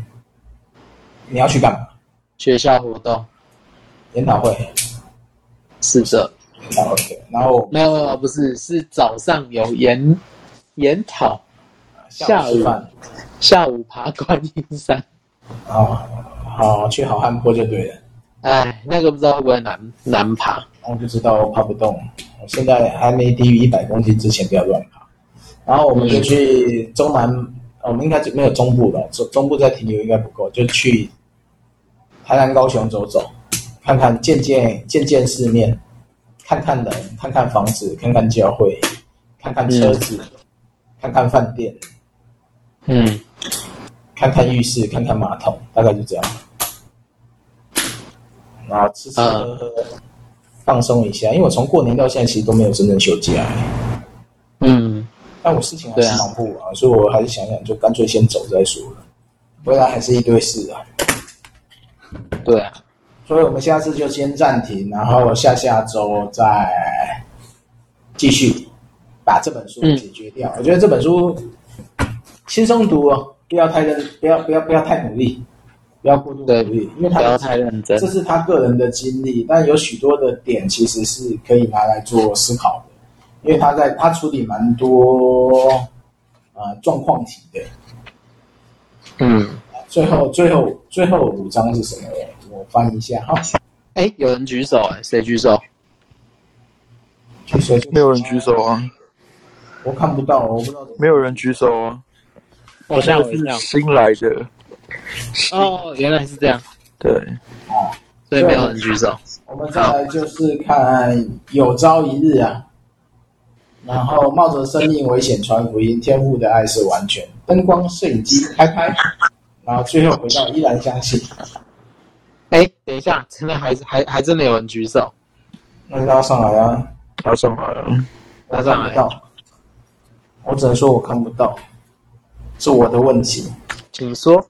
你要去干嘛？学校活动，研讨会，是的。研讨会，然后没有没有，不是，是早上有研研讨，下午下午爬观音山。哦，好，去好汉坡就对了。哎，那个不知道会不会难难爬？我就知道，我爬不动。我现在还没低于一百公斤之前，不要乱跑。然后我们就去中南。嗯我们应该没有中部了，中中部再停留应该不够，就去台南、高雄走走，看看见见见见世面，看看人，看看房子，看看教会，看看车子，嗯、看看饭店，嗯，看看浴室，看看马桶，大概就这样。然后吃吃喝喝，啊、放松一下，因为我从过年到现在其实都没有真正休假。嗯。但我事情还是忙不完，啊、所以我还是想想，就干脆先走再说了。未来还是一堆事啊。对啊，所以我们下次就先暂停，然后下下周再继续把这本书解决掉。嗯、我觉得这本书轻松读哦，不要太认，不要不要不要太努力，不要过度努力，因为他不要太认真。这是他个人的经历，但有许多的点其实是可以拿来做思考的。因为他在他处理蛮多啊、呃、状况题的，嗯，最后最后最后五张是什么？我翻一下哈。哎，有人举手哎，谁举手？举手就没有人举手啊！我看不到，我不知道。没有人举手啊！我现在是，新来的。哦，原来是这样。对，哦，所以没有人举手。我们再来就是看有朝一日啊。然后冒着生命危险传福音，天父的爱是完全。灯光、摄影机开拍，然后最后回到依然相信。哎，等一下，真的还是还还真的有人举手。那拉上来啊，拉上来啊，拉上来。到我只能说我看不到，是我的问题。请说。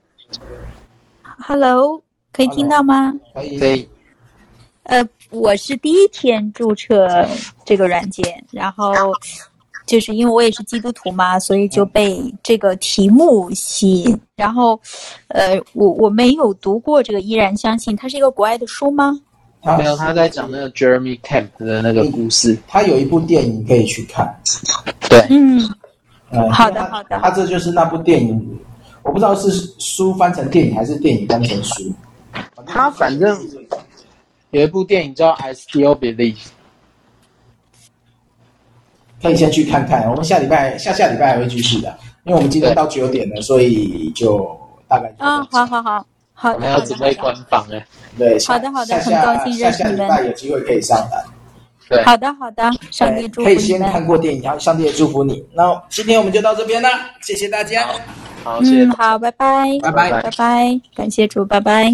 Hello，可以听到吗？可以。可以。呃，我是第一天注册这个软件，然后就是因为我也是基督徒嘛，所以就被这个题目吸引。然后，呃，我我没有读过这个，依然相信它是一个国外的书吗？没有，他在讲那个 Jeremy Camp 的那个故事。他有一部电影可以去看。对，嗯，嗯，好的好的。他这就是那部电影，我不知道是书翻成电影还是电影翻成书。他反正。有一部电影叫《I Still Believe》，可以先去看看。我们下礼拜、下下礼拜还会继续的，因为我们今天到九点了，所以就大概就啊，好好好，好，我们要准备官方哎，对，好的好的，很高兴认识你们。下下礼拜有机会可以上来，对，好的好的，上帝祝福你们。可以先看过电影，然后上帝也祝福你。那今天我们就到这边了，谢谢大家。好，谢谢。嗯，好，拜拜，拜拜，拜拜，感谢主，拜拜。